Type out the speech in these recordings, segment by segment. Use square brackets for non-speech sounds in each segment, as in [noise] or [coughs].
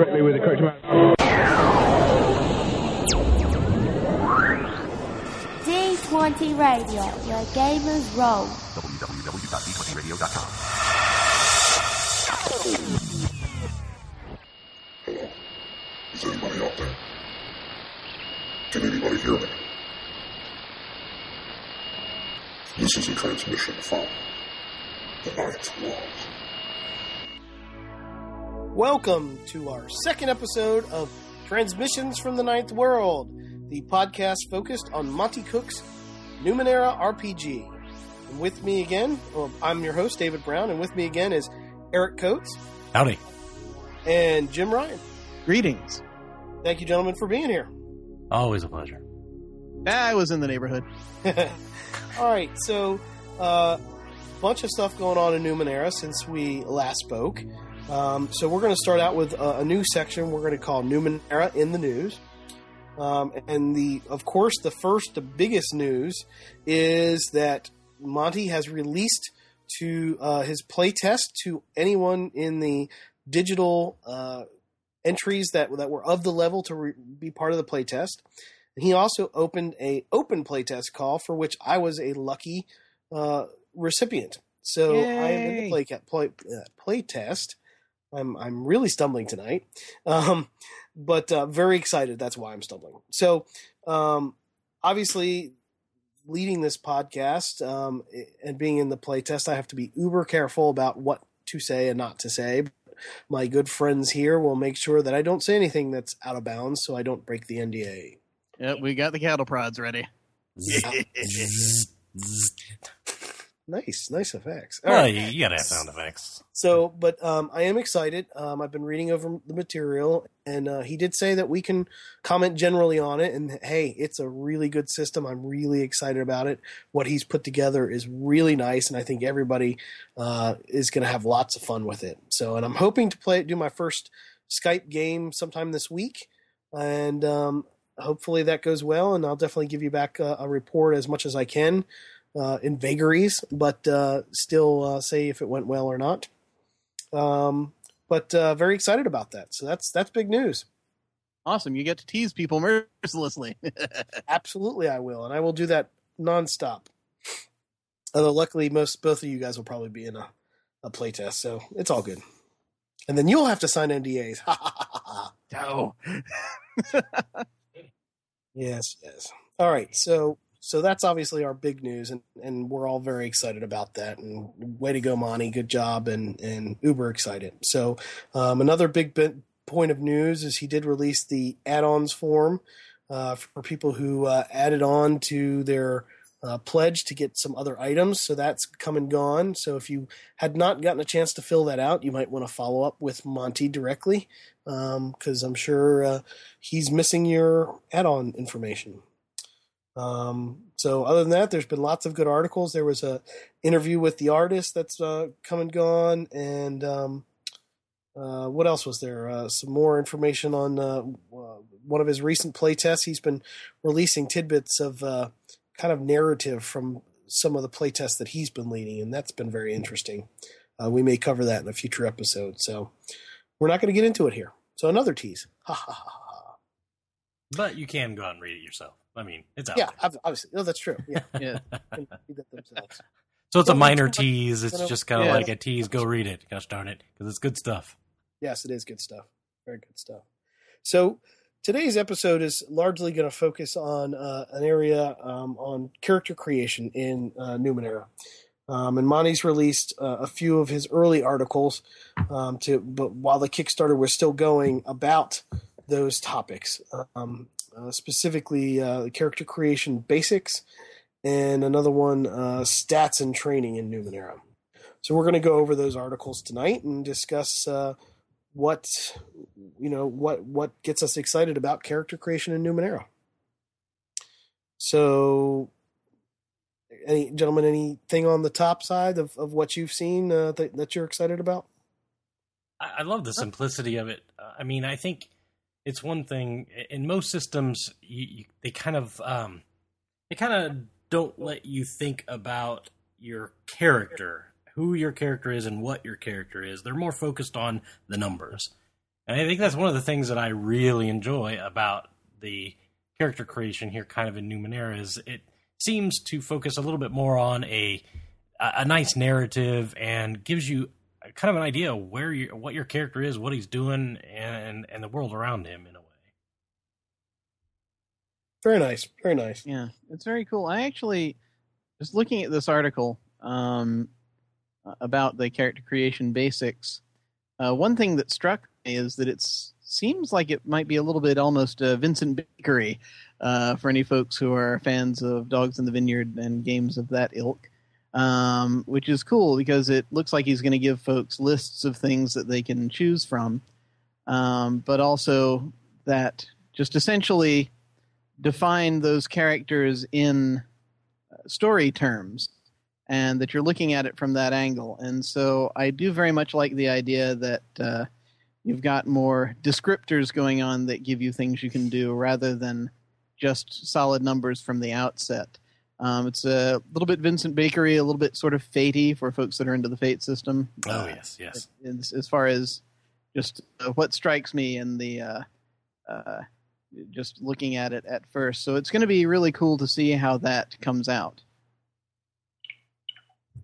correctly with the correct amount. D20 Radio, where gamers roll. Is anybody out there? Can anybody hear me? This is a transmission from the Ninth World. Welcome to our second episode of Transmissions from the Ninth World, the podcast focused on Monte Cook's Numenera RPG. And with me again, well, I'm your host, David Brown, and with me again is Eric Coates Howdy. and Jim Ryan. Greetings. Thank you, gentlemen, for being here. Always a pleasure. I was in the neighborhood. [laughs] All right, so a uh, bunch of stuff going on in Numenera since we last spoke. Um, so we're going to start out with a, a new section we're going to call Numenera in the news. Um, and the, of course, the first, the biggest news is that Monte has released to uh, his playtest to anyone in the digital uh, entries that that were of the level to re- be part of the playtest. And he also opened a open playtest call for which I was a lucky uh, recipient. So I am in the Yay. play, play, uh, playtest. I'm I'm really stumbling tonight, um, but uh, very excited. That's why I'm stumbling. So um, obviously, leading this podcast um, and being in the playtest, I have to be uber careful about what to say and not to say. My good friends here will make sure that I don't say anything that's out of bounds, so I don't break the NDA. Yep, we got the cattle prods ready. [laughs] [laughs] Nice, nice effects. All Well, right. you, you gotta have sound effects. So, but um, I am excited. Um, I've been reading over the material, and uh, he did say that we can comment generally on it. And hey, it's a really good system. I'm really excited about it. What he's put together is really nice, and I think everybody uh, is going to have lots of fun with it. So, and I'm hoping to play do my first Skype game sometime this week, and um, hopefully that goes well. And I'll definitely give you back a, a report as much as I can uh, in vagaries, but uh, still uh, say if it went well or not. Um, but uh, very excited about that. So that's that's big news. Awesome. You get to tease people [laughs] mercilessly. Absolutely, I will, and I will do that nonstop. Although luckily, most both of you guys will probably be in a, a playtest, so it's all good. And then you'll have to sign NDAs. [laughs] No. [laughs] Yes, yes. All right, so so that's obviously our big news, and, and we're all very excited about that. And way to go, Monte! Good job, and and uber excited. So um, another big point of news is he did release the add-ons form uh, for people who uh, added on to their uh, pledge to get some other items. So that's come and gone. So if you had not gotten a chance to fill that out, you might want to follow up with Monte directly because I'm sure uh, he's missing your add-on information. Um, so other than that, there's been lots of good articles. There was a interview with the artist that's uh, come and gone, and um, uh, what else was there? Uh, some more information on uh, uh, one of his recent playtests. He's been releasing tidbits of uh, kind of narrative from some of the playtests that he's been leading, and that's been very interesting. We may cover that in a future episode. So we're not going to get into it here. So another tease. Ha ha ha ha. But you can go out and read it yourself. I mean, it's out Yeah, there. obviously. No, that's true. Yeah, Yeah. [laughs] can read that themselves. So it's a minor tease. It's just kind of yeah. like a tease. Go read it. Gosh darn it, because it's good stuff. Yes, it is good stuff. Very good stuff. So today's episode is largely going to focus on uh, an area um, on character creation in uh, Numenera. Um, and Monte's released uh, a few of his early articles um, to, but while the Kickstarter was still going about those topics, um, uh, specifically uh, character creation basics, and another one, uh, stats and training in Numenera. So we're going to go over those articles tonight and discuss uh, what you know what what gets us excited about character creation in Numenera. So, any gentlemen, anything on the top side of, of what you've seen uh, that that you're excited about? I, I love the simplicity of it. Uh, I mean, I think it's one thing in most systems. You, you, they kind of um, they kind of don't let you think about your character, who your character is, and what your character is. They're more focused on the numbers. And I think that's one of the things that I really enjoy about the character creation here, kind of in Numenera, is it seems to focus a little bit more on a a nice narrative and gives you kind of an idea of where you what your character is, what he's doing, and and the world around him in a way. Very nice, very nice. Yeah, it's very cool. I actually was looking at this article um, about the character creation basics. Uh, one thing that struck me is that it seems like it might be a little bit almost uh, Vincent Bakery uh, for any folks who are fans of Dogs in the Vineyard and games of that ilk. Um, which is cool because it looks like he's going to give folks lists of things that they can choose from, um, but also that just essentially define those characters in uh, story terms and that you're looking at it from that angle. And so I do very much like the idea that uh, you've got more descriptors going on that give you things you can do rather than just solid numbers from the outset. Um, it's a little bit Vincent Bakery, a little bit sort of fatey for folks that are into the fate system. Oh yes, yes. As, as far as just uh, what strikes me in the uh, uh, just looking at it at first, so it's going to be really cool to see how that comes out.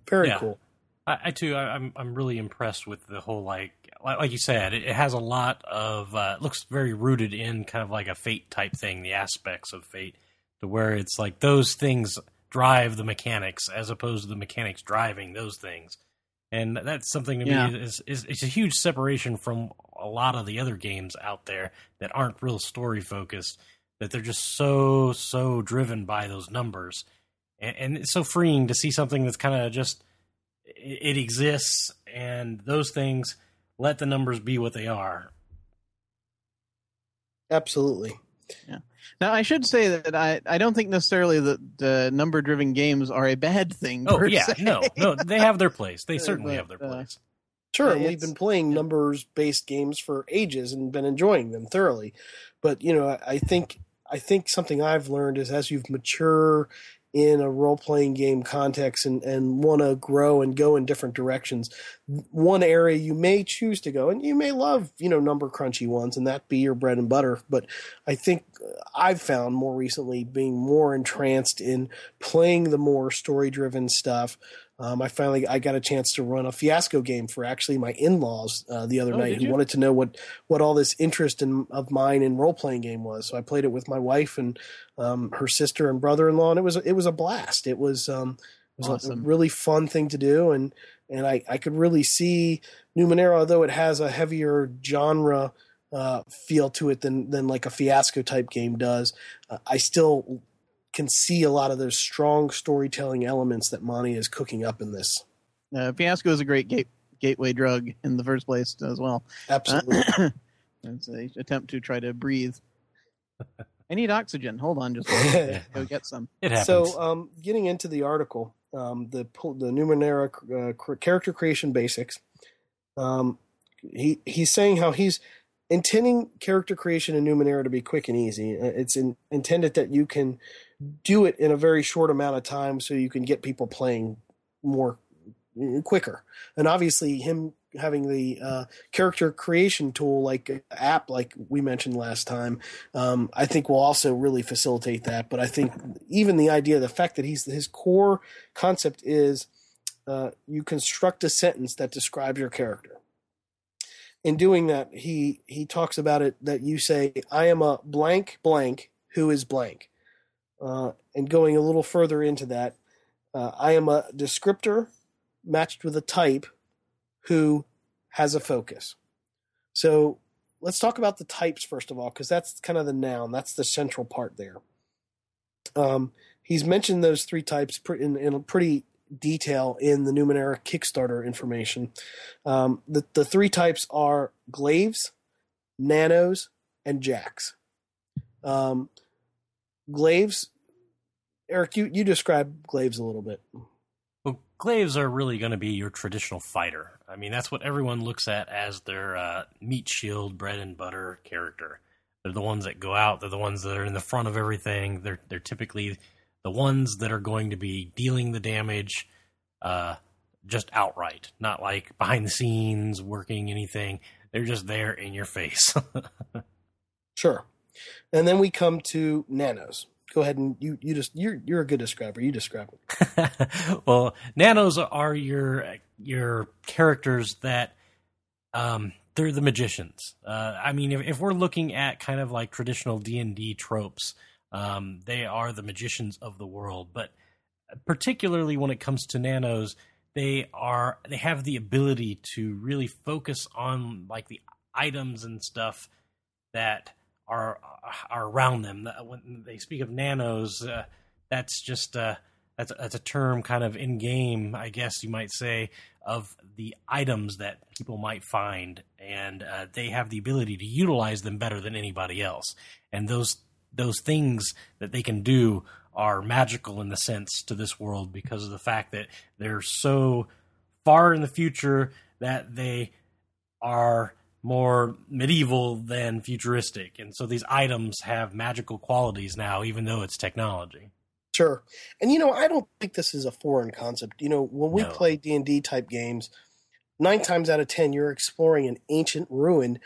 Very Yeah. cool. I, I too, I, I'm I'm really impressed with the whole like like, like you said, it, it has a lot of uh, looks very rooted in kind of like a fate type thing, the aspects of fate, to where it's like those things drive the mechanics as opposed to the mechanics driving those things, and that's something to Yeah. me is, is it's a huge separation from a lot of the other games out there that aren't real story focused. That they're just so so driven by those numbers, and, and it's so freeing to see something that's kind of just it, it exists and those things let the numbers be what they are Absolutely. Now, I should say that I, I don't think necessarily that the number driven games are a bad thing. oh per yeah se. no no they have their place they [laughs] Uh, certainly but, have their uh, place Sure, and Yeah, we've been playing numbers based games for ages and been enjoying them thoroughly. But you know, I I think I think something I've learned is as you've mature in a role playing game context and, and want to grow and go in different directions, one area you may choose to go, and you may love, you know, number crunchy ones, and that be your bread and butter. But I think uh, I've found more recently being more entranced in playing the more story driven stuff. Um, I finally I got a chance to run a fiasco game for actually my in laws uh, the other Oh, night who wanted to know what what all this interest in of mine in role playing game was. So I played it with my wife and um, her sister and brother in law, and it was it was a blast. It was um, it was a Awesome. really fun thing to do, and and I I could really see Numenera, although it has a heavier genre uh, feel to it than than like a fiasco type game does. Uh, I still can see a lot of those strong storytelling elements that Monte is cooking up in this. Uh, Fiasco is a great gate, gateway drug in the first place as well. Absolutely. [coughs] it's a attempt to try to breathe. I need oxygen. Hold on, just [laughs] go get some. it happens So, um, getting into the article, um, the the Numenera uh, character creation basics. Um, he he's saying how he's intending character creation in Numenera to be quick and easy. Uh, It's in, intended that you can do it in a very short amount of time, so you can get people playing more uh, quicker. And obviously, him having the uh, character creation tool like uh, app, like we mentioned last time, um, I think will also really facilitate that. But I think even the idea, the fact that he's his core concept is uh, you construct a sentence that describes your character. In doing that, he he talks about it that you say, "I am a blank blank who is blank," uh, and going a little further into that, uh, I am a descriptor matched with a type who has a focus. So let's talk about the types first of all, because that's kind of the noun. That's the central part there. Um, he's mentioned those three types in, in a pretty detail in the Numenera Kickstarter information. Um, the, the three types are glaives, nanos, and jacks. Um, glaives, Eric, you, you describe glaives a little bit. Well, glaives are really going to be your traditional fighter. I mean, that's what everyone looks at as their uh, meat shield, bread and butter character. They're the ones that go out. They're the ones that are in the front of everything. They're they're typically the ones that are going to be dealing the damage, uh, just outright, not like behind the scenes working anything. they're just there in your face. [laughs] Sure. And then we come to nanos. Go ahead and you you just you're you're a good describer. You describe it. [laughs] well, nanos are your your characters that um they're the magicians. Uh, I mean, if, if we're looking at kind of like traditional D and D tropes, um, they are the magicians of the world. But particularly when it comes to nanos, they are they have the ability to really focus on like the items and stuff that are are around them. When they speak of nanos, uh, that's just uh, that's that's a term kind of in game, I guess you might say, of the items that people might find, and uh, they have the ability to utilize them better than anybody else. And those those things that they can do are magical in the sense to this world because of the fact that they're so far in the future that they are more medieval than futuristic. And so these items have magical qualities now, even though it's technology. Sure. And you know, I don't think this is a foreign concept. You know, when we No. play D&D type games, 9 times out of 10 you're exploring an ancient ruin.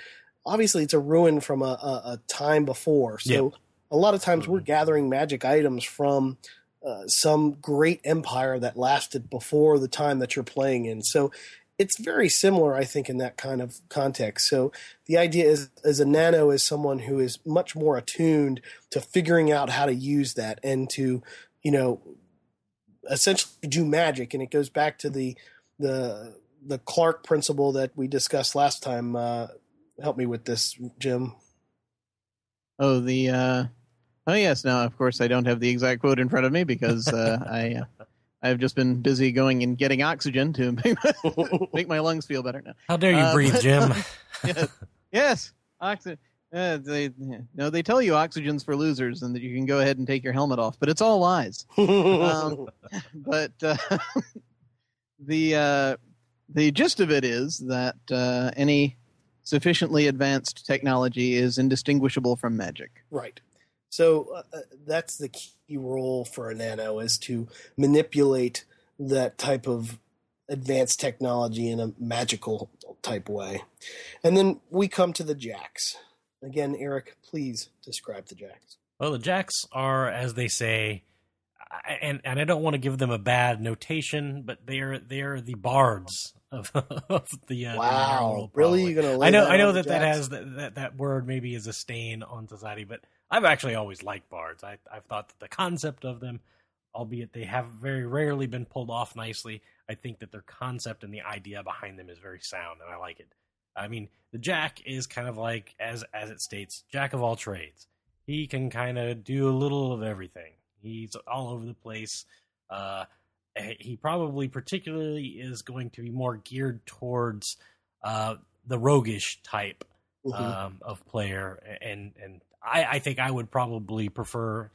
Obviously, it's a ruin from a, a, a time before. So Yep. A lot of times we're gathering magic items from uh, some great empire that lasted before the time that you're playing in. So it's very similar, I think, in that kind of context. So the idea is, as a nano is someone who is much more attuned to figuring out how to use that and to, you know, essentially do magic. And it goes back to the the the Clarke principle that we discussed last time. Uh, help me with this, Jim. Oh, the uh, oh yes. Now, of course, I don't have the exact quote in front of me because uh, [laughs] I uh, I've just been busy going and getting oxygen to [laughs] make my, [laughs] make my lungs feel better now. How dare you Uh, breathe, but- Jim? yes, yes, oxygen. Uh, they no, they tell you oxygen's for losers and that you can go ahead and take your helmet off, but it's all lies. Um, but uh, the uh, the gist of it is that uh, any sufficiently advanced technology is indistinguishable from magic. Right. So uh, uh, that's the key role for a nano is to manipulate that type of advanced technology in a magical type way. And then we come to the jacks. Again, Eric, please describe the jacks. Well, the Jacks are, as they say, and and I don't want to give them a bad notation, but they're they're the bards of, [laughs] of the uh, the Wow, world, really? You're gonna lay I know I know the that that has that, that that word maybe is a stain on society, but I've actually always liked bards. I I've thought that the concept of them, albeit they have very rarely been pulled off nicely, I think that their concept and the idea behind them is very sound, and I like it. I mean, the Jack is kind of like as as it states, Jack of all trades. He can kind of do a little of everything. He's all over the place. Uh, he probably particularly is going to be more geared towards uh, the roguish type Mhm. um, of player, and and I, I think I would probably prefer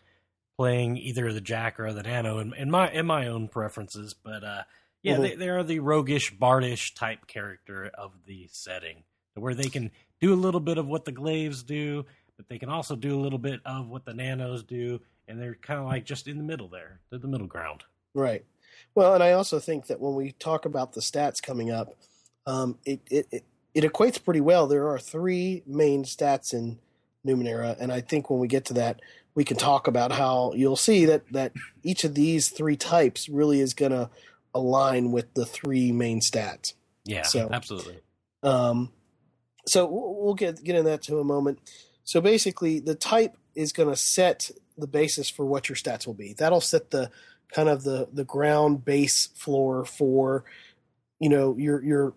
playing either the Jack or the Nano in, in my in my own preferences. But uh, yeah, Mhm. they, they are the roguish, bardish type character of the setting, where they can do a little bit of what the Glaives do, but they can also do a little bit of what the Nanos do, and they're kind of like just in the middle there. They're the middle ground. Right. Well, and I also think that when we talk about the stats coming up, um, it, it, it, it equates pretty well. There are three main stats in Numenera, and I think when we get to that, we can talk about how you'll see that, that each of these three types really is going to align with the three main stats. Yeah, So- absolutely. Um, so we'll we'll get get into that to a moment. So basically, the type is going to set the basis for what your stats will be. That'll set the kind of the the ground base floor for you know your your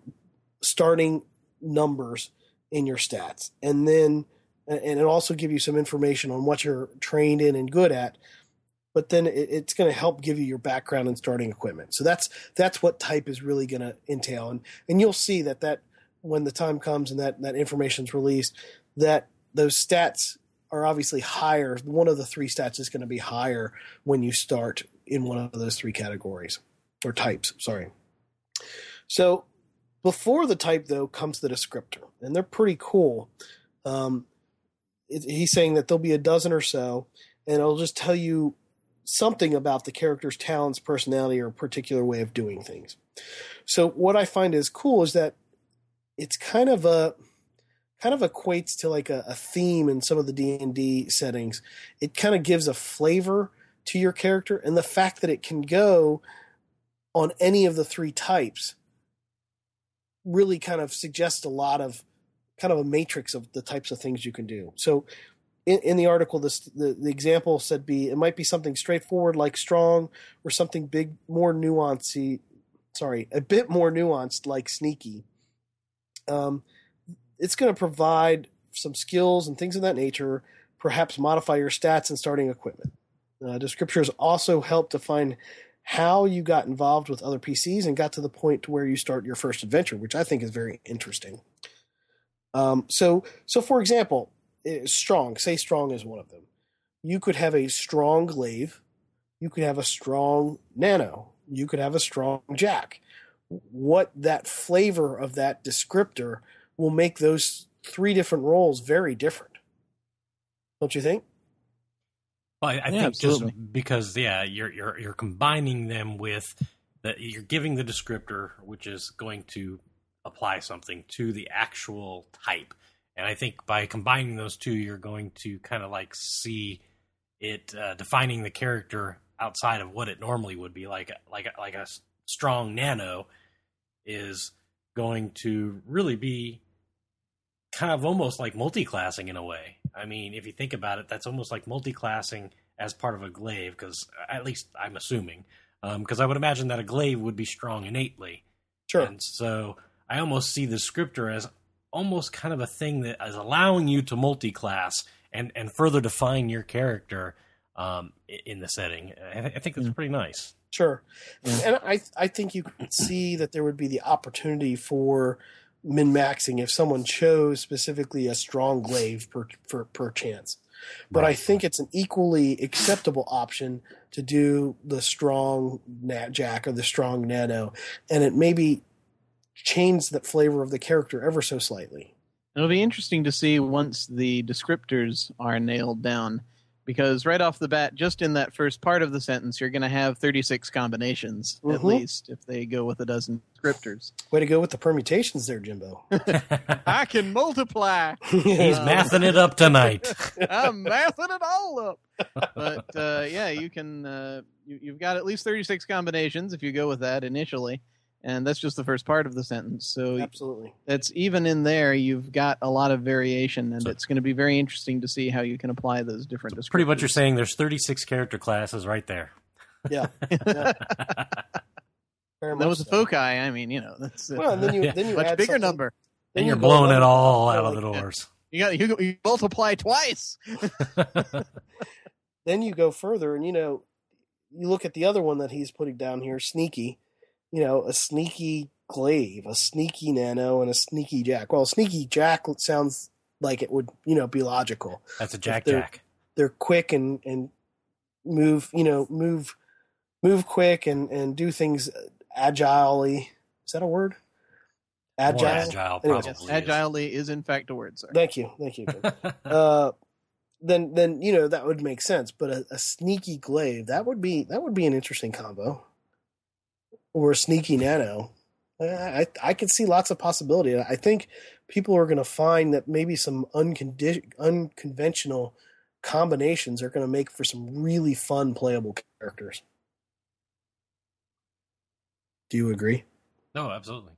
starting numbers in your stats, and then and it'll also give you some information on what you're trained in and good at. But then it's going to help give you your background and starting equipment. So that's that's what type is really going to entail, and and you'll see that that when the time comes and that that information is released, that those stats are obviously higher. One of the three stats is going to be higher when you start in one of those three categories or types. Sorry. So before the type though comes the descriptor, and they're pretty cool. Um, he's saying that there'll be a dozen or so, and it'll just tell you something about the character's talents, personality, or a particular way of doing things. So what I find is cool is that it's kind of a kind of equates to like a, a theme in some of the D and D settings. It kind of gives a flavor to your character, and the fact that it can go on any of the three types really kind of suggests a lot of kind of a matrix of the types of things you can do. So in, in the article, this, the, the example said be it might be something straightforward like strong, or something big, more nuancy, Sorry, a bit more nuanced like sneaky. Um, it's going to provide some skills and things of that nature. Perhaps modify your stats and starting equipment. Uh, descriptors also help define how you got involved with other PCs and got to the point to where you start your first adventure, which I think is very interesting. Um, so, so for example, eh, strong. Say strong is one of them. You could have a strong glaive. You could have a strong nano. You could have a strong jack. What that flavor of that descriptor will make those three different roles very different. Don't you think? Well, I, I Yeah, think absolutely. just because yeah, you're you're you're combining them with that you're giving the descriptor, which is going to apply something to the actual type, and I think by combining those two, you're going to kind of like see it uh, defining the character outside of what it normally would be like like a- like a strong nano is going to really be kind of almost like multi-classing in a way. I mean, if you think about it, that's almost like multi-classing as part of a glaive, because at least I'm assuming, because I would imagine that a glaive would be strong innately, Sure. and so I almost see the scriptor as almost kind of a thing that is allowing you to multi-class and and further define your character um, in the setting. I, I think that's Yeah. pretty nice. Sure. Yeah. And I I think you could see that there would be the opportunity for min maxing if someone chose specifically a strong glaive per per, per chance. But I think it's an equally acceptable option to do the strong nat jack or the strong nano, and it maybe change the flavor of the character ever so slightly. It'll be interesting to see once the descriptors are nailed down, because right off the bat, just in that first part of the sentence, you're going to have 36 combinations at Mhm. least if they go with a dozen descriptors. Way to go with the permutations there, Jimbo. [laughs] [laughs] I can multiply. He's Uh, [laughs] mathing it up tonight. I'm mathing it all up. But uh, yeah, you can. Uh, you, you've got at least 36 combinations if you go with that initially, and that's just the first part of the sentence. So Absolutely. that's even in there. You've got a lot of variation, and So- it's going to be very interesting to see how you can apply those different. Descriptors. Pretty much, you're saying there's 36 character classes right there. Yeah. yeah. [laughs] That much was a foci. I mean, you know, that's uh, Well, and then you Yeah. then you much add bigger something- number. then and you you're go blowing it all out of the doors. You got you, you multiply twice. [laughs] then you go further and you know you look at the other one that he's putting down here sneaky you know a sneaky glaive a sneaky nano and a sneaky jack well sneaky jack sounds like it would you know be logical That's a Jack they're- Jack. they're quick and and move you know move move quick and and do things agilely is that a word agile, More agile, Anyways, probably. Agilely is in fact a word, sir. thank you thank you [laughs] uh, then then you know that would make sense. But a, a sneaky glaive that would be that would be an interesting combo, or a sneaky nano. I I, I could see lots of possibility. I think people are going to find that maybe some uncondi- unconventional combinations are going to make for some really fun playable characters. Do you agree? no, absolutely.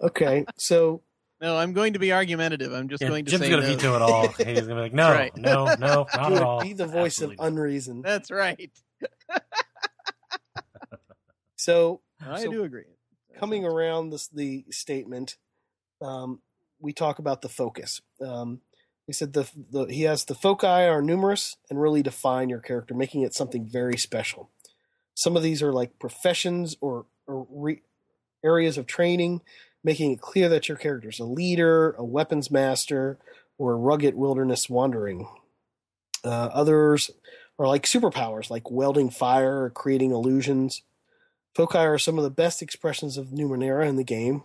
Okay, so [laughs] No, I'm going to be argumentative. I'm just Yeah, going to say. Jim's say going to no. veto it all. [laughs] He's going to be like, no, Right. no, no, not you at all. be the voice Absolutely of unreason. That's right. [laughs] So I So, do agree. coming around this the statement, um, we talk about the focus. Um, he said the, the he has the foci are numerous and really define your character, making it something very special. Some of these are like professions or, or re, areas of training, making it clear that your character is a leader, a weapons master, or a rugged wilderness wandering. Uh, others are like superpowers, like welding fire or creating illusions. Foci are some of the best expressions of Numenera in the game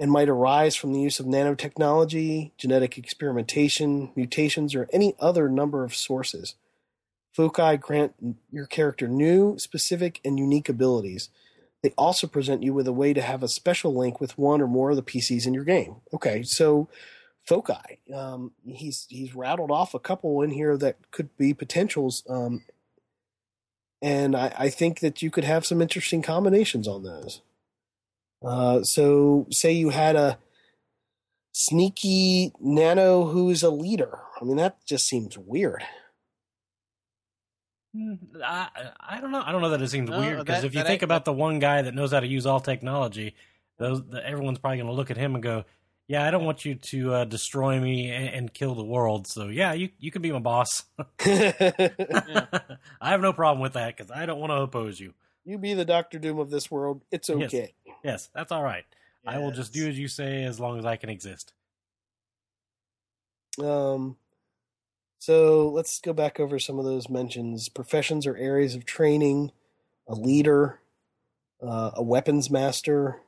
and might arise from the use of nanotechnology, genetic experimentation, mutations, or any other number of sources. Foci grant your character new, specific, and unique abilities. they also present you with a way to have a special link with one or more of the PCs in your game. Okay, so Foci, um, he's he's rattled off a couple in here that could be potentials, um, and I, I think that you could have some interesting combinations on those. Uh, so, say you had a sneaky nano who's a leader. I mean, that just seems weird. Hmm, I, I don't know. I don't know that it seems No, weird because if you think act- about the one guy that knows how to use all technology, those the, everyone's probably going to look at him and go, "Yeah, I don't want you to uh, destroy me and, and kill the world." So yeah, you you can be my boss. [laughs] [laughs] I have no problem with that because I don't want to oppose you. you be the Doctor Doom of this world. It's okay. Yes, that's all right. I will just do as you say as long as I can exist. Um, so let's go back over some of those mentions: professions or areas of training, a leader, uh, a weapons master,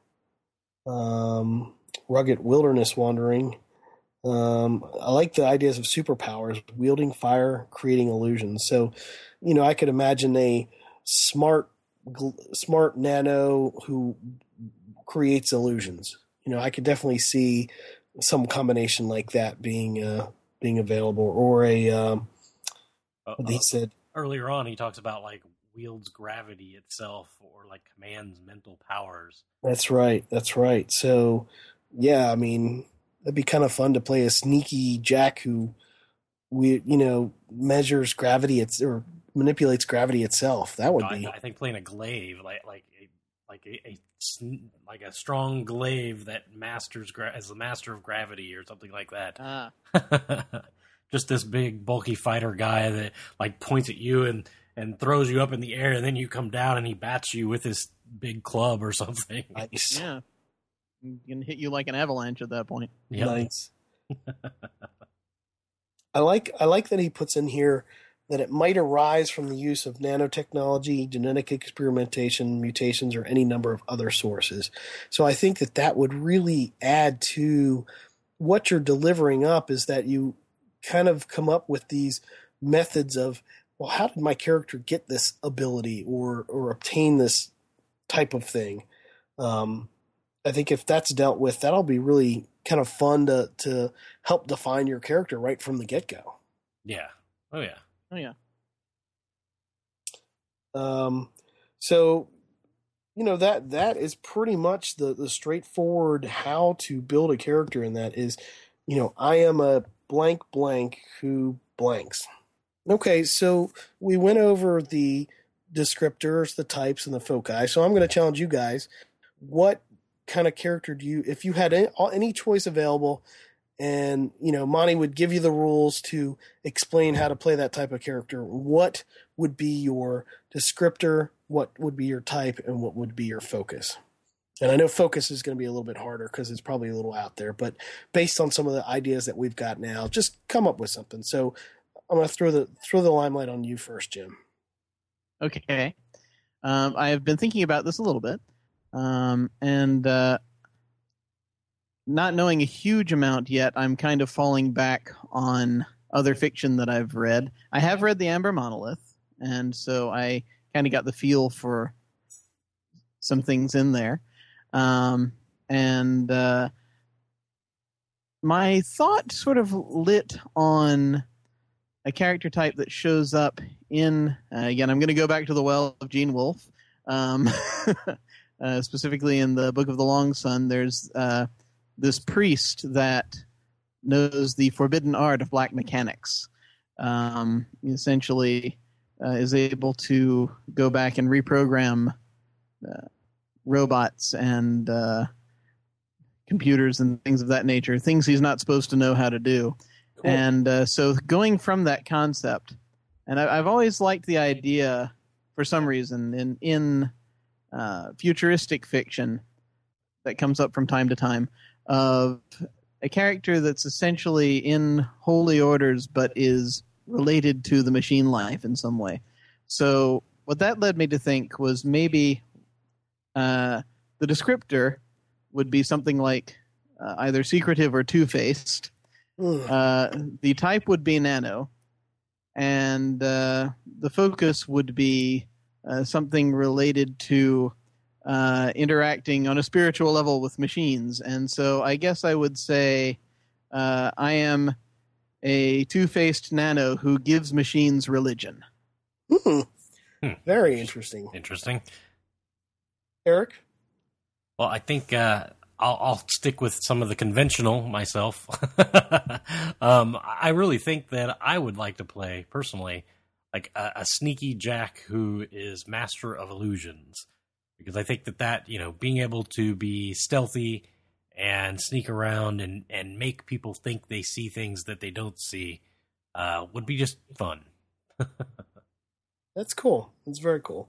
um, rugged wilderness wandering. Um, I like the ideas of superpowers, wielding fire, creating illusions. So, you know, I could imagine a smart, gl- smart nano who creates illusions. You know, I could definitely see some combination like that being uh, being available, or a um, Uh, uh, said. earlier on, he talks about like wields gravity itself or like commands mental powers. That's right. That's right. So, yeah, I mean, it'd be kind of fun to play a sneaky Jack who, we you know, measures gravity it's or manipulates gravity itself. That would I, be I think playing a glaive, like like a, like a, a like a strong glaive that masters gra- as the master of gravity or something like that. Ah, [laughs] Just this big bulky fighter guy that like points at you and and throws you up in the air, and then you come down and he bats you with his big club or [laughs] something. nice. yeah. You can hit you like an avalanche at that point. Yep. Nice. [laughs] I like I like that he puts in here that it might arise from the use of nanotechnology, genetic experimentation, mutations, or any number of other sources. So I think that that would really add to what you're delivering up is that you kind of come up with these methods of well how did my character get this ability or or obtain this type of thing um, I think if that's dealt with, that'll be really kind of fun to to help define your character right from the get go. Yeah. Oh yeah. Oh yeah. Um, so you know that that is pretty much the the straightforward how to build a character in that is, you know, I am a blank blank who blanks. Okay, so we went over the descriptors, the types, and the foci. So I'm going to challenge you guys. What kind of character do you, if you had any, any choice available, and you know, Monte would give you the rules to explain how to play that type of character. What would be your descriptor? What would be your type, and what would be your focus? And I know focus is going to be a little bit harder because it's probably a little out there, but based on some of the ideas that we've got now, just come up with something. So I'm going to throw the throw the limelight on you first, Jim. Okay. Um, I have been thinking about this a little bit, um, and uh, not knowing a huge amount yet, I'm kind of falling back on other fiction that I've read. I have read The Amber Monolith, and so I kind of got the feel for some things in there. Um, and uh, my thought sort of lit on a character type that shows up in uh, again i'm going to go back to the well of gene wolfe um, [laughs] uh, specifically in the book of the long sun there's uh, this priest that knows the forbidden art of black mechanics um, essentially uh, is able to go back and reprogram uh, robots and uh, computers and things of that nature things he's not supposed to know how to do Cool. and uh, so going from that concept, and I, I've always liked the idea for some reason in in uh, futuristic fiction that comes up from time to time of a character that's essentially in holy orders but is related to the machine life in some way. So what that led me to think was maybe uh, the descriptor would be something like uh, either secretive or two faced. Uh, the type would be nano, and uh, the focus would be uh, something related to uh, interacting on a spiritual level with machines. And so I guess I would say uh, I am a two faced nano who gives machines religion. Hmm. Hmm. Very interesting. Interesting. Eric? Well, I think uh, I'll, I'll stick with some of the conventional myself. [laughs] um, I really think that I would like to play personally, like a, a sneaky Jack who is master of illusions, because I think that that you know being able to be stealthy and sneak around and and make people think they see things that they don't see uh, would be just fun. [laughs] That's cool. That's very cool.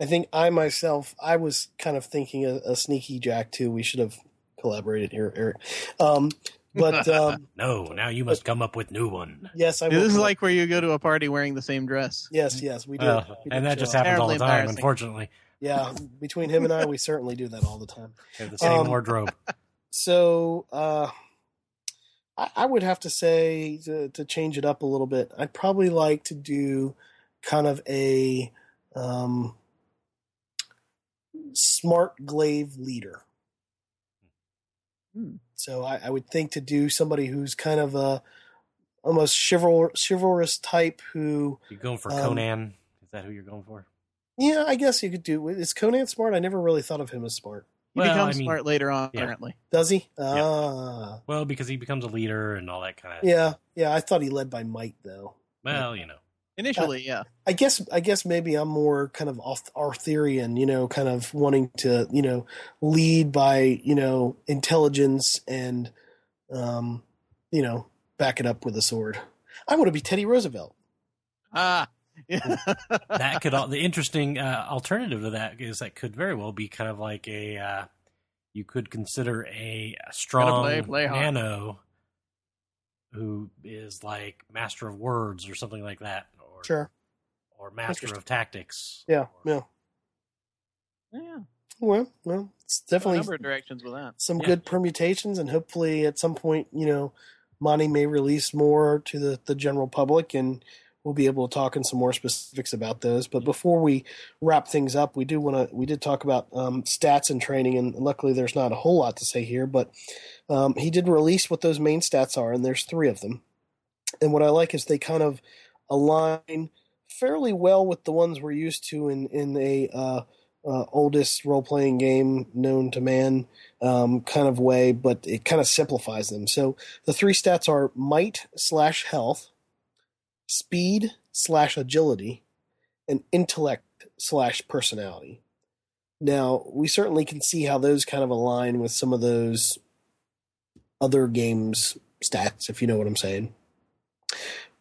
I think I myself, I was kind of thinking a, a sneaky Jack too. We should have collaborated here, Eric. Um, but [laughs] um, no, now you must come up with new one. yes, I. This is come- like where you go to a party wearing the same dress. yes, yes, we do. Well, We do and that show just up. happens all the Terribly time, embarrassing. unfortunately. Yeah, between him and I, we certainly do that all the time. We [laughs] have the same Um, wardrobe. So uh, I, I would have to say to, to change it up a little bit. I'd probably like to do kind of a um, smart glaive leader. Hmm. So I, I would think to do somebody who's kind of a almost chival, chivalrous type who, You going for um, Conan? Is that who you're going for? yeah, I guess you could do. Is Conan smart? I never really thought of him as smart. He Well, becomes I mean- smart later on, Yeah. apparently. Does he? Ah, Well, because he becomes a leader and all that kind of. yeah, yeah. I thought he led by might though. Well, you know. Initially, yeah. I guess I guess maybe I'm more kind of Arthurian, you know, kind of wanting to, you know, lead by, you know, intelligence and um, you know, back it up with a sword. I want to be Teddy Roosevelt. Ah. Yeah. that could all the [laughs] interesting uh, alternative to that is that could very well be kind of like a uh, you could consider a strong play- play nano who is like master of words or something like that or Sure. or master of tactics Yeah, or- yeah. yeah. Well, well, it's A definitely number of directions with that. some Yeah. good permutations and hopefully at some point, you know, Monte may release more to the, the general public and we'll be able to talk in some more specifics about those. But before we wrap things up, we do want to we did talk about um, stats and training, and luckily there's not a whole lot to say here. But um, he did release what those main stats are, and there's three of them. And what I like is they kind of align fairly well with the ones we're used to in in a uh, uh, oldest role playing game known to man um, kind of way, but it kind of simplifies them. So the three stats are might slash health, speed slash agility, and intellect slash personality. Now, we certainly can see how those kind of align with some of those other games' stats, if you know what I'm saying.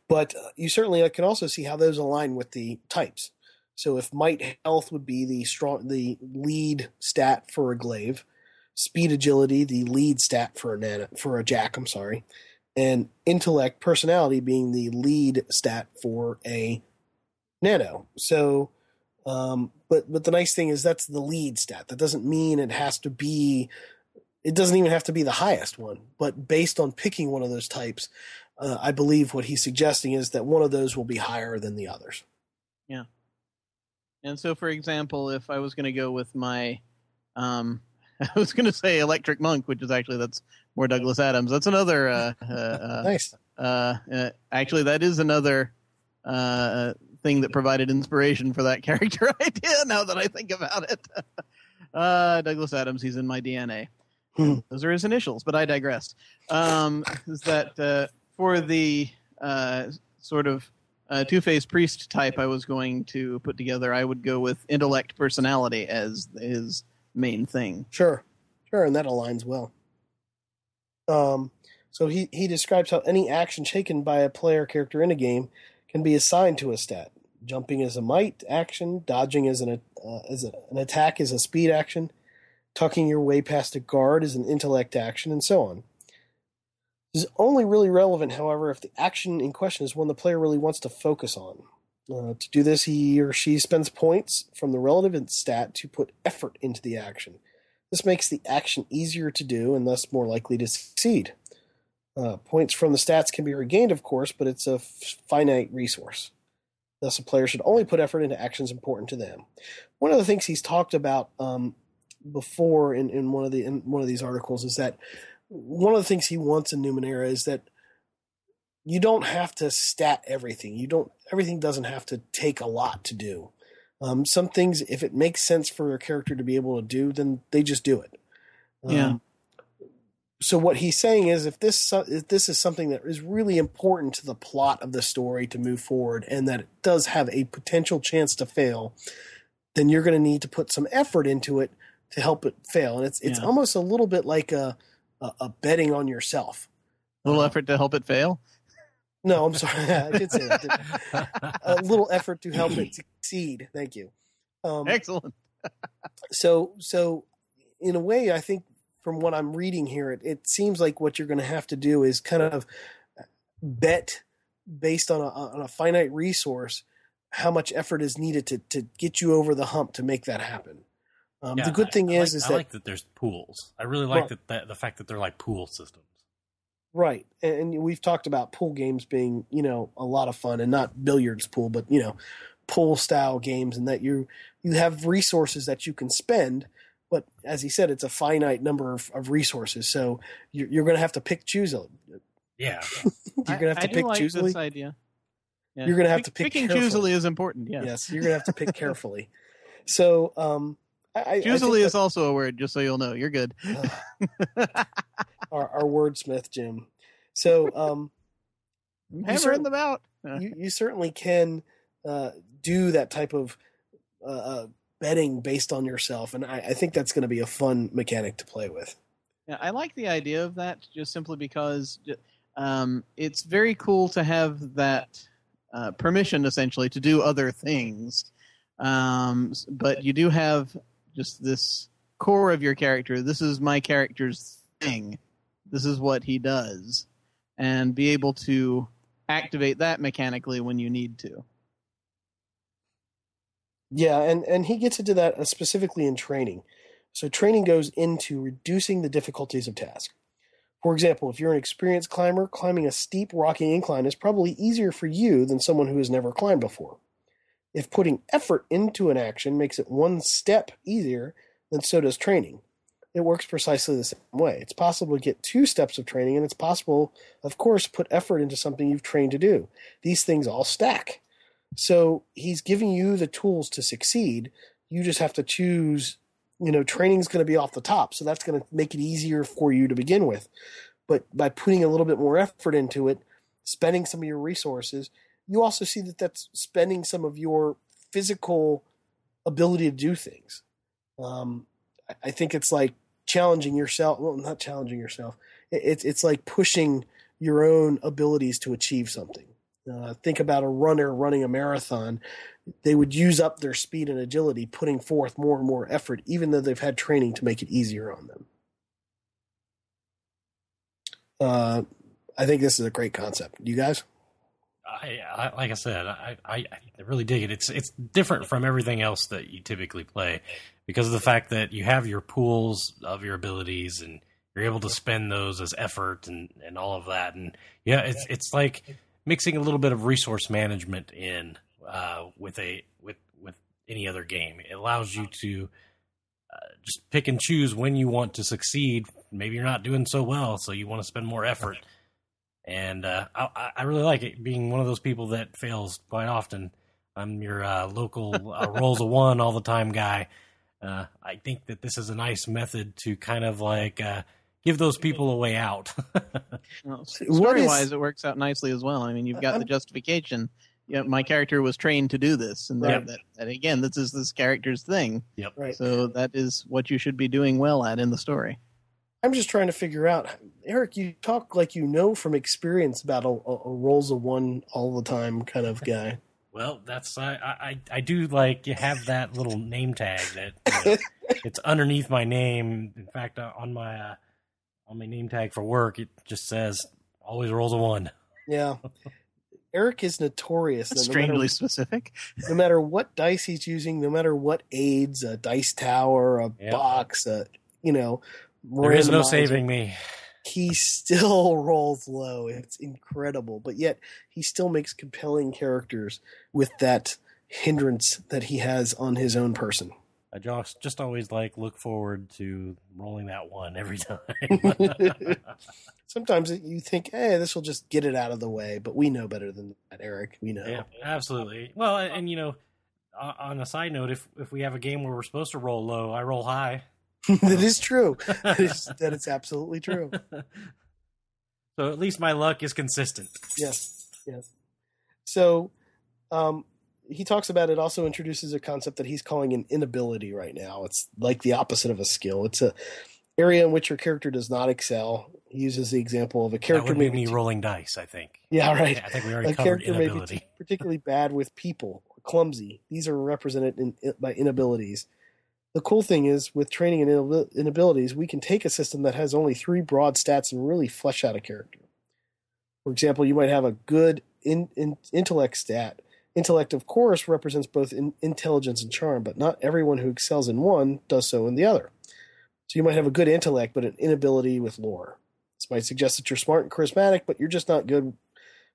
But uh, you certainly can also see how those align with the types. So if might health would be the strong, the lead stat for a glaive, speed agility the lead stat for a nano, for a jack. I'm sorry, and intellect personality being the lead stat for a nano. So, um, but but the nice thing is that's the lead stat. That doesn't mean it has to be. It doesn't even have to be the highest one. But based on picking one of those types, uh, I believe what he's suggesting is that one of those will be higher than the others. Yeah. And so, for example, if I was going to go with my, um, [laughs] I was going to say Electric Monk, which is actually that's more Douglas Adams. That's another. Uh, uh, uh, [laughs] Nice. uh, uh, actually, that is another uh, thing that provided inspiration for that [laughs] character idea. Now that I think about it, uh, Douglas Adams, he's in my DNA. Hmm. Those are his initials, but I digress. Um, is that uh, for the uh, sort of uh, two-faced priest type I was going to put together? I would go with intellect, personality as his main thing. Sure, sure, and that aligns well. Um, so he he describes how any action taken by a player character in a game can be assigned to a stat. Jumping is a might action, dodging is an uh, is a, an attack is a speed action, tucking your way past a guard is an intellect action, and so on. Is only really relevant, however, if the action in question is one the player really wants to focus on. Uh, to do this, he or she spends points from the relevant stat to put effort into the action. This makes the action easier to do and thus more likely to succeed. Uh, points from the stats can be regained, of course, but it's a f- finite resource. Thus, a player should only put effort into actions important to them. One of the things he's talked about um, before in, in one of the in one of these articles is that one of the things he wants in Numenera is that you don't have to stat everything. You don't everything doesn't have to take a lot to do. Um, some things, if it makes sense for a character to be able to do, then they just do it. Um, Yeah. So what he's saying is, if this if this is something that is really important to the plot of the story to move forward, and that it does have a potential chance to fail, then you're going to need to put some effort into it to help it fail. And it's it's Yeah. almost a little bit like a a, a betting on yourself. A little effort to help it fail. No, I'm sorry, [laughs] I did say that. a little effort to help it succeed. Thank you. Um, Excellent. [laughs] so so in a way i think from what i'm reading here it, it seems like what you're going to have to do is kind of bet based on a, on a finite resource how much effort is needed to, to get you over the hump to make that happen um, Yeah, the good thing I, I is like, is I that like that there's pools. I really like Right. that, that the fact that they're like pool systems. Right. And and we've talked about pool games being, you know, a lot of fun and not billiards pool, but, you know, pool style games and that you you have resources that you can spend, but as he said, it's a finite number of, of resources. So you're, you're going to have to pick choose. [laughs] You're Yeah, going to have I, to I do pick like choosily. this idea. Yeah. You're gonna have Pick- to pick picking carefully. choosily is important. Yes. Yes, you're going to have to pick [laughs] carefully. So, um, I, is also a word, just so you'll know. You're good. [laughs] our, our wordsmith, Jim. So, um, Hammering certain- them out. you, you certainly can uh, do that type of uh, uh, betting based on yourself, and I, I think that's going to be a fun mechanic to play with. Yeah, I like the idea of that just simply because um, it's very cool to have that uh, permission essentially to do other things. Um, but you do have just this core of your character. This is my character's thing. This is what he does. And be able to activate that mechanically when you need to. Yeah, and and he gets into that specifically in training. So training goes into reducing the difficulties of tasks. For example, if you're an experienced climber, climbing a steep rocky incline is probably easier for you than someone who has never climbed before. If putting effort into an action makes it one step easier, then so does training. It works precisely the same way. It's possible to get two steps of training, and it's possible, of course, put effort into something you've trained to do. These things all stack. So he's giving you the tools to succeed. You just have to choose, you know, training's going to be off the top. So that's going to make it easier for you to begin with. But by putting a little bit more effort into it, spending some of your resources, you also see that that's spending some of your physical ability to do things. Um, I- think it's like challenging yourself. Well, not challenging yourself. It's it's like pushing your own abilities to achieve something. Uh, think about a runner running a marathon. They would use up their speed and agility, putting forth more and more effort, even though they've had training to make it easier on them. Uh, I think this is a great concept. You guys? I, I like I said, I, I I really dig it. It's it's different from everything else that you typically play because of the fact that you have your pools of your abilities and you're able to spend those as effort and, and all of that. And yeah, it's it's like mixing a little bit of resource management in uh, with a with with any other game. It allows you to uh, just pick and choose when you want to succeed. Maybe you're not doing so well, so you want to spend more effort. And uh, I, I really like it being one of those people that fails quite often. I'm your uh, local uh, [laughs] rolls a one all the time guy. Uh, I think that this is a nice method to kind of like uh, give those people a way out. [laughs] Well, story wise, it works out nicely as well. I mean, you've got the I'm- justification. Yeah, my character was trained to do this, and Right. that, that again, this is this character's thing. yep. Right. So that is what you should be doing well at in the story. I'm just trying to figure out, Eric. You talk like you know from experience about a, a, a rolls of one all the time kind of guy. Well, that's I, I I do like you have that little name tag that you know, [laughs] it's underneath my name. In fact, uh, on my uh, on my name tag for work, it just says always rolls a one. Yeah. Eric is notorious. That's that no matter- strangely specific. no matter what dice he's using, no matter what aids, a dice tower, a Yeah. box, a, you know, There is no saving me. he still [laughs] rolls low. It's incredible, but yet he still makes compelling characters with that hindrance that he has on his own person. I just just always like look forward to rolling that one every [laughs] time. [laughs] Sometimes you think, "Hey, this will just get it out of the way," but we know better than that, Eric. We know. yeah, absolutely. Well, and, and, you know, on a side note, if if we have a game where we're supposed to roll low, I roll high. [laughs] that is true. [laughs] That is, that is absolutely true. so at least my luck is consistent. Yes, yes. So, um, he talks about it. Also introduces a concept that he's calling an inability right now. It's like the opposite of a skill. It's a area in which your character does not excel. He uses the example of a That character would be maybe rolling dice. I think. Yeah, right. I think we already a covered character inability. particularly bad with people clumsy. These are represented in, by inabilities. The cool thing is, with training and inabilities, we can take a system that has only three broad stats and really flesh out a character. For example, you might have a good in, in, intellect stat. Intellect, of course, represents both in, intelligence and charm, but not everyone who excels in one does so in the other. So you might have a good intellect, but an inability with lore. This might suggest that you're smart and charismatic, but you're just not good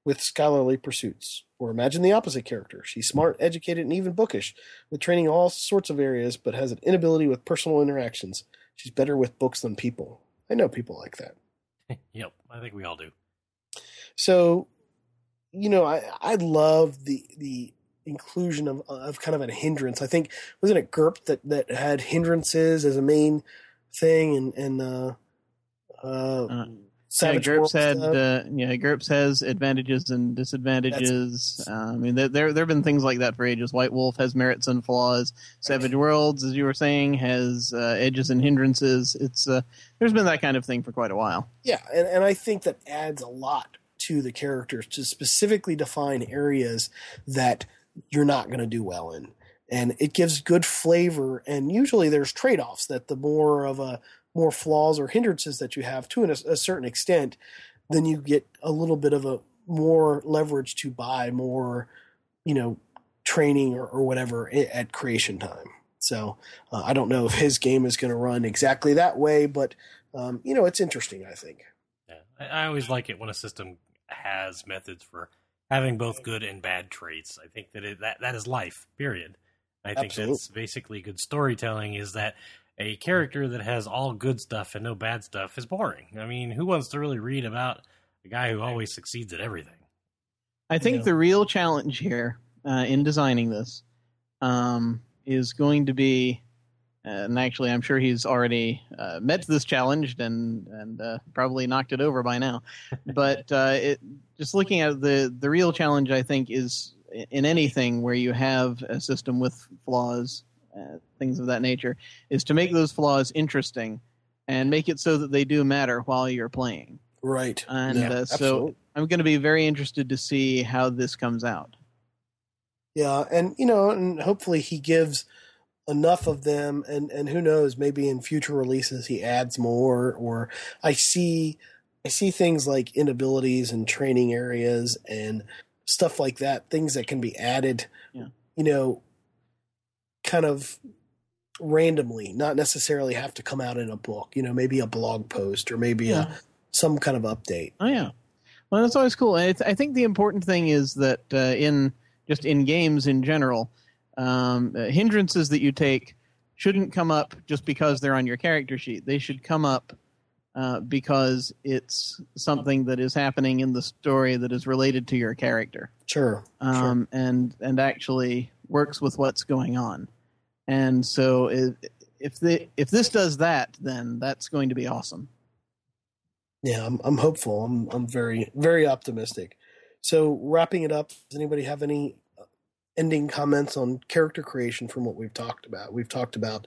with scholarly pursuits. Or imagine the opposite character. She's smart, educated, and even bookish, with training in all sorts of areas, but has an inability with personal interactions. She's better with books than people. I know people like that. [laughs] yep, I think we all do. So, you know, I I love the the inclusion of of kind of a hindrance. I think wasn't it GURP that that had hindrances as a main thing, and and uh, uh, Uh, Savage yeah, GURPS had uh, yeah, GURPS has advantages and disadvantages. Uh, I mean, there there there have been things like that for ages. White Wolf has merits and flaws. Savage Worlds, as you were saying, has uh, edges and hindrances. It's uh, there's been that kind of thing for quite a while. Yeah, and, and I think that adds a lot to the characters to specifically define areas that you're not going to do well in. And it gives good flavor. And usually there's trade offs that the more of a more flaws or hindrances that you have to an, a certain extent, then you get a little bit of a more leverage to buy more, you know, training or, or whatever at creation time. So uh, I don't know if his game is going to run exactly that way, but um, you know, it's interesting. I think. Yeah, I, always like it when a system has methods for having both good and bad traits. I think that it, that that is life. Period. I think Absolutely. that's basically good storytelling. Is that a character that has all good stuff and no bad stuff is boring. I mean, who wants to really read about a guy who always succeeds at everything? I think Yeah. the real challenge here uh, in designing this um, is going to be, and actually, I'm sure he's already uh, met this challenge and and uh, probably knocked it over by now. [laughs] But uh, it, just looking at the the real challenge, I think, is in anything where you have a system with flaws, uh, things of that nature, is to make those flaws interesting and make it so that they do matter while you're playing. Right. And Yeah, uh, so absolutely. I'm going to be very interested to see how this comes out. Yeah, and you know, and hopefully he gives enough of them, and and who knows, maybe in future releases he adds more. Or I see, I see things like inabilities and training areas and stuff like that, things that can be added. Yeah. You know, kind of randomly, not necessarily have to come out in a book. You know, maybe a blog post or maybe Yeah. a some kind of update. Oh yeah, well that's always cool. And it's, I think the important thing is that uh, in just in games in general, um, uh, hindrances that you take shouldn't come up just because they're on your character sheet. They should come up uh, because it's something that is happening in the story that is related to your character. Sure. um, and and actually works with what's going on. And so if if the if this does that, then that's going to be awesome. Yeah, I'm I'm hopeful. I'm I'm very very optimistic. So wrapping it up, does anybody have any uh, ending comments on character creation from what we've talked about? We've talked about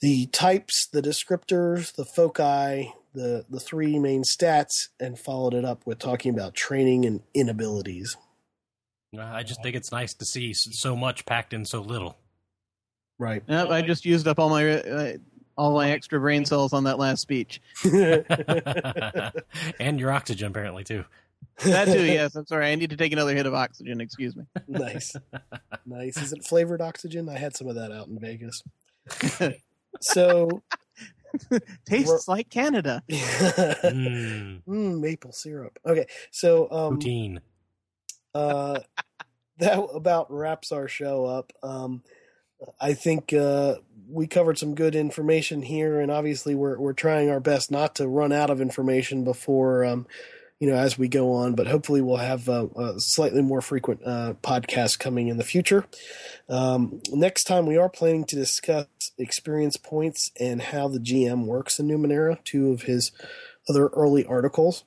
the types, the descriptors, the foci, the the three main stats, and followed it up with talking about training and inabilities. I just think it's nice to see so much packed in so little. Right. Yep, I just used up all my uh, all my extra brain cells on that last speech. [laughs] and your oxygen, apparently, too. That too, yes. I'm sorry. I need to take another hit of oxygen. Excuse me. nice. [laughs] Nice. Is it flavored oxygen? I had some of that out in Vegas. [laughs] so Tastes like Canada. Mm, Mm, maple syrup. Okay, so um, routine. uh, that about wraps our show up. Um, I think uh, we covered some good information here, and obviously we're we're trying our best not to run out of information before um, you know as we go on. But hopefully we'll have uh, a slightly more frequent uh, podcasts coming in the future. Um, next time we are planning to discuss experience points and how the GM works in Numenera, two of his other early articles.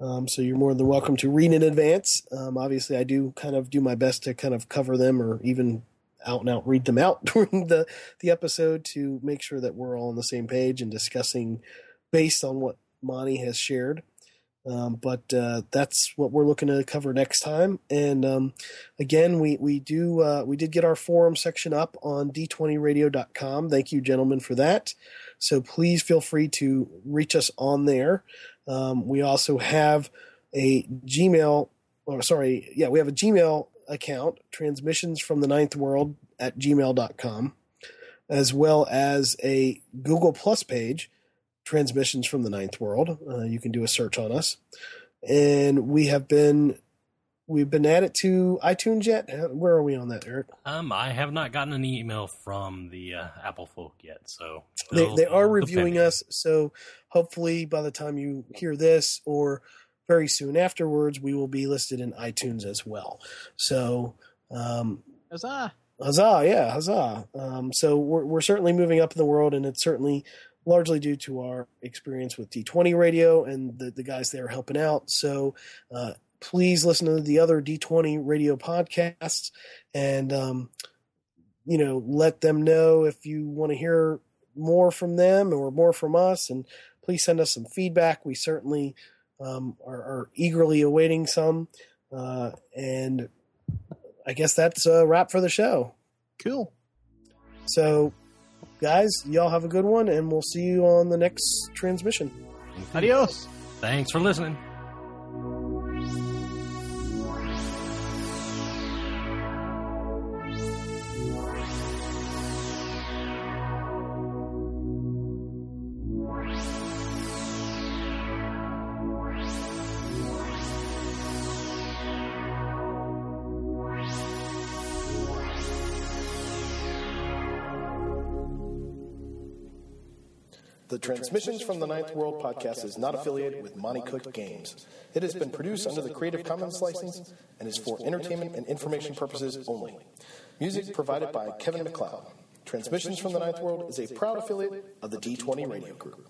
Um, so you're more than welcome to read in advance. Um, obviously, I do kind of do my best to kind of cover them or even out and out read them out [laughs] during the the episode to make sure that we're all on the same page and discussing based on what Monte has shared. Um, but uh, that's what we're looking to cover next time. And um, again, we we do uh, we did get our forum section up on d20radio.com. Thank you, gentlemen, for that. So please feel free to reach us on there. Um, we also have a Gmail, or sorry, yeah, we have a Gmail account, transmissions from the ninth world at gmail.com, as well as a Google Plus page, transmissions from the ninth world. Uh, you can do a search on us. And we have been. We've been added to iTunes yet? Where are we on that, Eric? Um, I have not gotten an email from the uh, Apple folk yet, so they, they are reviewing depending. us so hopefully by the time you hear this or very soon afterwards we will be listed in itunes as well. So um, Huzzah! huzzah yeah huzzah. Um, so we're, we're certainly moving up in the world and it's certainly largely due to our experience with d20 radio and the, the guys there helping out. So uh, please listen to the other d20 radio podcasts and um, you know let them know if you want to hear more from them or more from us. And please send us some feedback. We certainly um, are, are eagerly awaiting some uh, and i guess that's a wrap for the show Cool. so guys y'all have a good one and we'll see you on the next transmission Adios. Thanks for listening. Transmissions from the Ninth World podcast is not affiliated with Monte Cook Games. It has been produced under the Creative Commons license and is for entertainment and information purposes only. Music provided by Kevin MacLeod. Transmissions from the Ninth World is a proud affiliate of the D20 Radio Group.